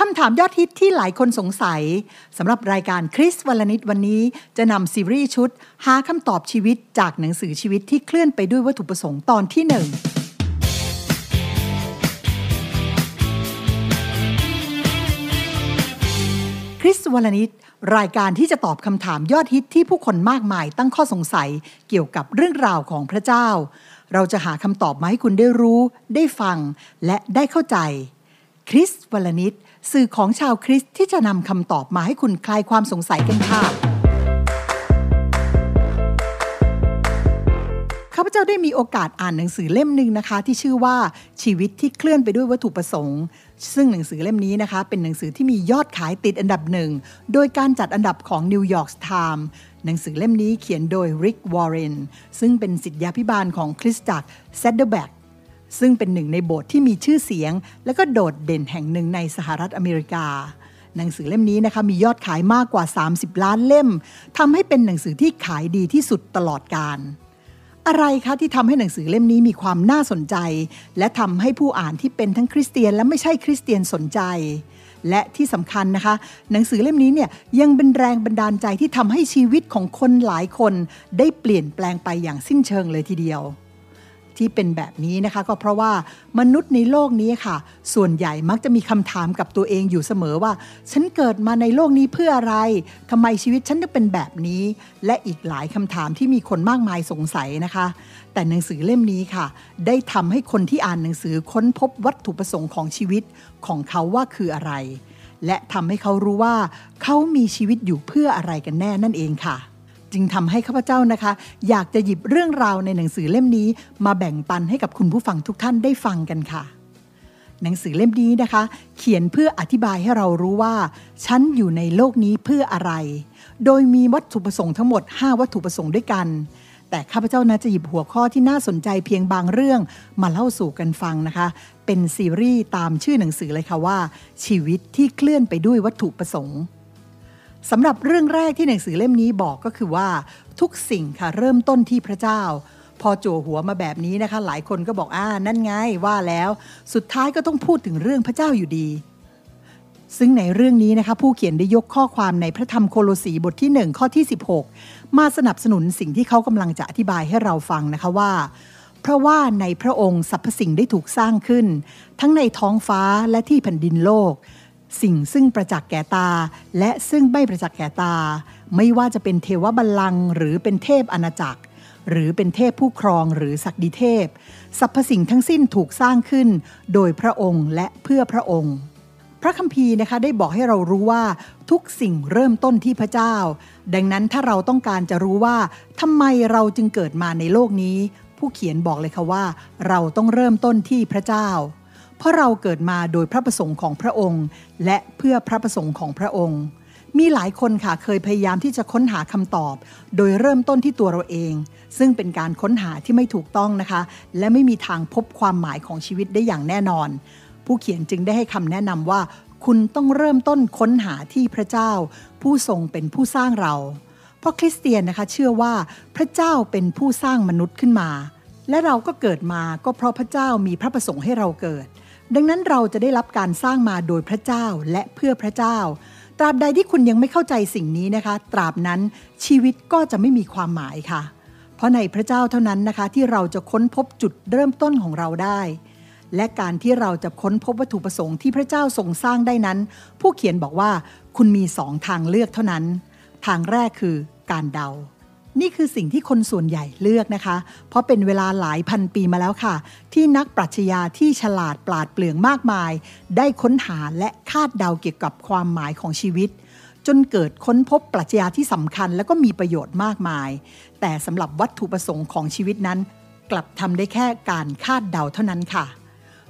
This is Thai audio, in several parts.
คำถามยอดฮิตที่หลายคนสงสัยสำหรับรายการคริสวลนิดวันนี้จะนำซีรีส์ชุด หาคำตอบชีวิตจากหนังสือชีวิตที่เคลื่อนไปด้วยวัตถุประสงค์ตอนที่หนึ่งคริสวลนิดรายการที่จะตอบคำถามยอดฮิตที่ผู้คนมากมายตั้งข้อสงสัยเกี่ยวกับเรื่องราวของพระเจ้า เราจะหาคำตอบมาให้คุณได้รู้ ได้ฟัง และได้เข้าใจ คริสวลนิดสื่อของชาวคริสที่จะนำคำตอบมาให้คุณคลายความสงสัยกันค่ะ ข้าพเจ้าได้มีโอกาสอ่านหนังสือเล่มหนึ่งนะคะ ที่ชื่อว่าชีวิตที่เคลื่อนไปด้วยวัตถุประสงค์ ซึ่งหนังสือเล่มนี้นะคะ เป็นหนังสือที่มียอดขายติดอันดับหนึ่ง โดยการจัดอันดับของ New York Times หนังสือเล่มนี้เขียนโดยริกวอร์เรนซึ่งเป็นสิทธยาพิบาลของคริสตจักรเซดเดอร์แบก ซึ่งเป็นหนึ่งในโบสถ์ที่มีชื่อเสียง และก็โดดเด่นแห่งหนึ่งในสหรัฐอเมริกา หนังสือเล่มนี้นะคะมียอดขายมากกว่า 30 ล้านเล่มทำให้เป็นหนังสือที่ขายดีที่สุดตลอดกาลอะไรคะที่ทำให้หนังสือเล่มนี้มีความน่าสนใจ และทำให้ผู้อ่านที่เป็นทั้งคริสเตียนและไม่ใช่คริสเตียนสนใจ และที่สำคัญนะคะ หนังสือเล่มนี้เนี่ยยังเป็นแรงบันดาลใจที่ทำให้ชีวิตของคนหลายคน ได้เปลี่ยนแปลงไปอย่างสิ้นเชิงเลยทีเดียว ที่เป็นแบบนี้นะคะ ก็เพราะว่ามนุษย์ในโลกนี้ค่ะ ส่วนใหญ่มักจะมีคำถามกับตัวเองอยู่เสมอว่า ฉันเกิดมาในโลกนี้เพื่ออะไรทำไมชีวิตฉันถึงเป็นแบบนี้ และอีกหลายคำถามที่มีคนมากมายสงสัยนะคะ แต่หนังสือเล่มนี้ค่ะ ได้ทำให้คนที่อ่านหนังสือค้นพบวัตถุประสงค์ของชีวิตของเขาว่าคืออะไร และทำให้เขารู้ว่า เขามีชีวิตอยู่เพื่ออะไรกันแน่นั่นเองค่ะ จึงทำให้ข้าพเจ้านะคะ อยากจะหยิบเรื่องราวในหนังสือเล่มนี้ มาแบ่งปันให้กับคุณผู้ฟังทุกท่านได้ฟังกันค่ะ หนังสือเล่มนี้นะคะ เขียนเพื่ออธิบายให้เรารู้ว่า ฉันอยู่ในโลกนี้เพื่ออะไร โดยมีวัตถุประสงค์ทั้งหมด 5 วัตถุประสงค์ด้วยกัน แต่ข้าพเจ้านะจะหยิบหัวข้อที่น่าสนใจเพียงบางเรื่องมาเล่าสู่กันฟังนะคะ เป็นซีรีส์ตามชื่อหนังสือเลยค่ะว่า ชีวิตที่เคลื่อนไปด้วยวัตถุประสงค์ สำหรับเรื่องแรกที่หนังสือเล่มนี้บอกก็คือว่า ทุกสิ่งค่ะเริ่มต้นที่พระเจ้า พอโจหัวมาแบบนี้นะคะ หลายคนก็บอกอ่านั่นไงว่าแล้ว สุดท้ายก็ต้องพูดถึงเรื่องพระเจ้าอยู่ดี ซึ่งในเรื่องนี้นะคะ ผู้เขียนได้ยกข้อความในพระธรรมโคโลสีบทที่ 1 ข้อที่ 16 มาสนับสนุนสิ่งที่เขากำลังจะอธิบายให้เราฟังนะคะว่าเพราะว่าในพระองค์สรรพสิ่งได้ถูกสร้างขึ้น ทั้งในท้องฟ้าและที่แผ่นดินโลก สิ่งซึ่งประจักษ์แก่ตา และซึ่งไม่ประจักษ์แก่ตา ไม่ว่าจะเป็นเทวบัลลังก์หรือเป็นเทพอาณาจักร หรือเป็นเทพผู้ครองหรือศักดิเทพสรรพสิ่งทั้งสิ้นถูกสร้างขึ้น โดยพระองค์และเพื่อพระองค์ พระคัมภีร์นะคะได้บอกให้เรารู้ว่าทุกสิ่งเริ่มต้นที่พระเจ้า ดังนั้นถ้าเราต้องการจะรู้ว่าทำไมเราจึงเกิดมาในโลกนี้ ผู้เขียนบอกเลยค่ะว่า เราต้องเริ่มต้นที่พระเจ้า เพราะเราเกิดมาโดยพระประสงค์ของพระองค์ และเพื่อพระประสงค์ของพระองค์ มีหลายคนค่ะเคยพยายามที่จะค้นหาคำตอบ โดยเริ่มต้นที่ตัวเราเอง ซึ่งเป็นการค้นหาที่ไม่ถูกต้องนะคะ และไม่มีทางพบความหมายของชีวิตได้อย่างแน่นอน ผู้เขียนจึงได้ให้คำแนะนำว่า คุณต้องเริ่มต้นค้นหาที่พระเจ้า ผู้ทรงเป็นผู้สร้างเรา เพราะคริสเตียนนะคะเชื่อว่าพระเจ้าเป็นผู้สร้างมนุษย์ขึ้นมาและเราก็เกิดมาก็เพราะพระเจ้ามีพระประสงค์ให้เราเกิด ดังนั้นเราจะได้รับการสร้างมาโดยพระเจ้าและเพื่อพระเจ้า ตราบใดที่คุณยังไม่เข้าใจสิ่งนี้นะคะ ตราบนั้นชีวิตก็จะไม่มีความหมายค่ะ เพราะในพระเจ้าเท่านั้นนะคะที่เราจะค้นพบจุดเริ่มต้นของเราได้ และการที่เราจะค้นพบวัตถุประสงค์ที่พระเจ้าทรงสร้างได้นั้น ผู้เขียนบอกว่าคุณมีสองทางเลือกเท่านั้น ทางแรกคือการเดา นี่คือสิ่งที่คนส่วนใหญ่เลือกนะคะ เพราะเป็นเวลาหลายพันปีมาแล้วค่ะ ที่นักปรัชญาที่ฉลาดปราดเปลืองมากมาย ได้ค้นหาและคาดเดาเกี่ยวกับความหมายของชีวิต จนเกิดค้นพบปรัชญาที่สำคัญและก็มีประโยชน์มากมาย แต่สำหรับวัตถุประสงค์ของชีวิตนั้น กลับทำได้แค่การคาดเดาเท่านั้นค่ะ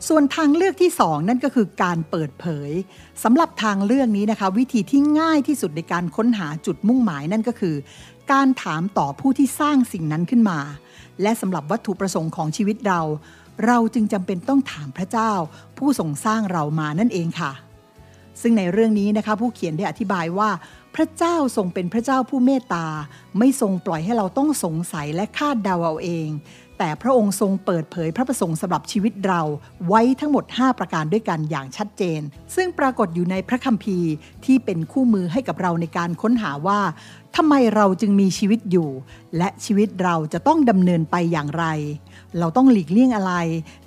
ส่วนทางเลือกที่ 2 นั่นก็คือการเปิดเผยสำหรับทางเลือกนี้นะคะ วิธีที่ง่ายที่สุดในการค้นหาจุดมุ่งหมายนั่นก็คือ การถามต่อผู้ที่สร้างสิ่งนั้นขึ้นมา และสำหรับวัตถุประสงค์ของชีวิตเรา เราจึงจำเป็นต้องถามพระเจ้า ผู้ทรงสร้างเรามานั่นเองค่ะ ซึ่งในเรื่องนี้นะคะผู้เขียนได้อธิบายว่า พระเจ้าทรงเป็นพระเจ้าผู้เมตตา ไม่ทรงปล่อยให้เราต้องสงสัยและคาดเดาเอาเอง แต่พระองค์ทรงเปิดเผยพระประสงค์สำหรับชีวิตเราไว้ทั้งหมด 5 ประการด้วยกันอย่างชัดเจน ซึ่งปรากฏอยู่ในพระคัมภีร์ที่เป็นคู่มือให้กับเราในการค้นหาว่าทำไมเราจึงมีชีวิตอยู่ และชีวิตเราจะต้องดำเนินไปอย่างไร เราต้องหลีกเลี่ยงอะไร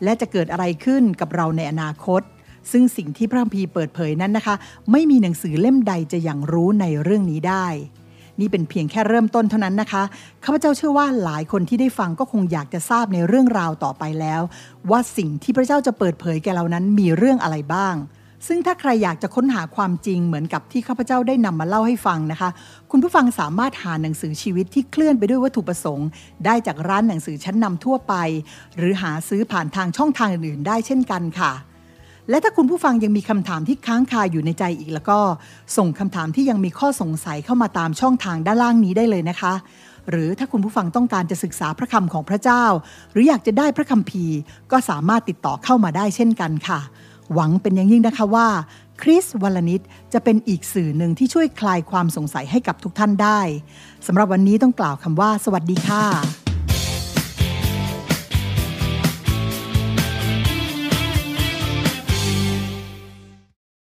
และจะเกิดอะไรขึ้นกับเราในอนาคต ซึ่งสิ่งที่พระคัมภีร์เปิดเผยนั้นนะคะ ไม่มีหนังสือเล่มใดจะอย่างรู้ในเรื่องนี้ได้ นี่เป็นเพียงแค่เริ่มต้นเท่านั้นนะคะข้าพเจ้าเชื่อว่าหลายคนที่ได้ฟังก็คงอยากจะทราบในเรื่องราวต่อไปแล้ว ว่าสิ่งที่พระเจ้าจะเปิดเผยแก่เรานั้นมีเรื่องอะไรบ้างซึ่งถ้าใครอยากจะค้นหาความจริงเหมือนกับที่ข้าพเจ้าได้นำมาเล่าให้ฟังนะคะ คุณผู้ฟังสามารถหาหนังสือชีวิตที่เคลื่อนไปด้วยวัตถุประสงค์ ได้จากร้านหนังสือชั้นนำทั่วไป หรือหาซื้อผ่านทางช่องทางอื่นๆได้เช่นกันค่ะ และถ้าคุณผู้ฟังยังมีคำถามที่ค้างคาอยู่ในใจอีกแล้วก็ ส่งคำถามที่ยังมีข้อสงสัยเข้ามาตามช่องทางด้านล่างนี้ได้เลยนะคะ หรือถ้าคุณผู้ฟังต้องการจะศึกษาพระคำของพระเจ้า หรืออยากจะได้พระคำพีก็สามารถติดต่อเข้ามาได้เช่นกันค่ะ หวังเป็นอย่างยิ่งนะคะว่าคริสวลนิดจะเป็นอีกสื่อหนึ่งที่ช่วยคลายความสงสัยให้กับทุกท่านได้สำหรับวันนี้ต้องกล่าวคำว่า สวัสดีค่ะ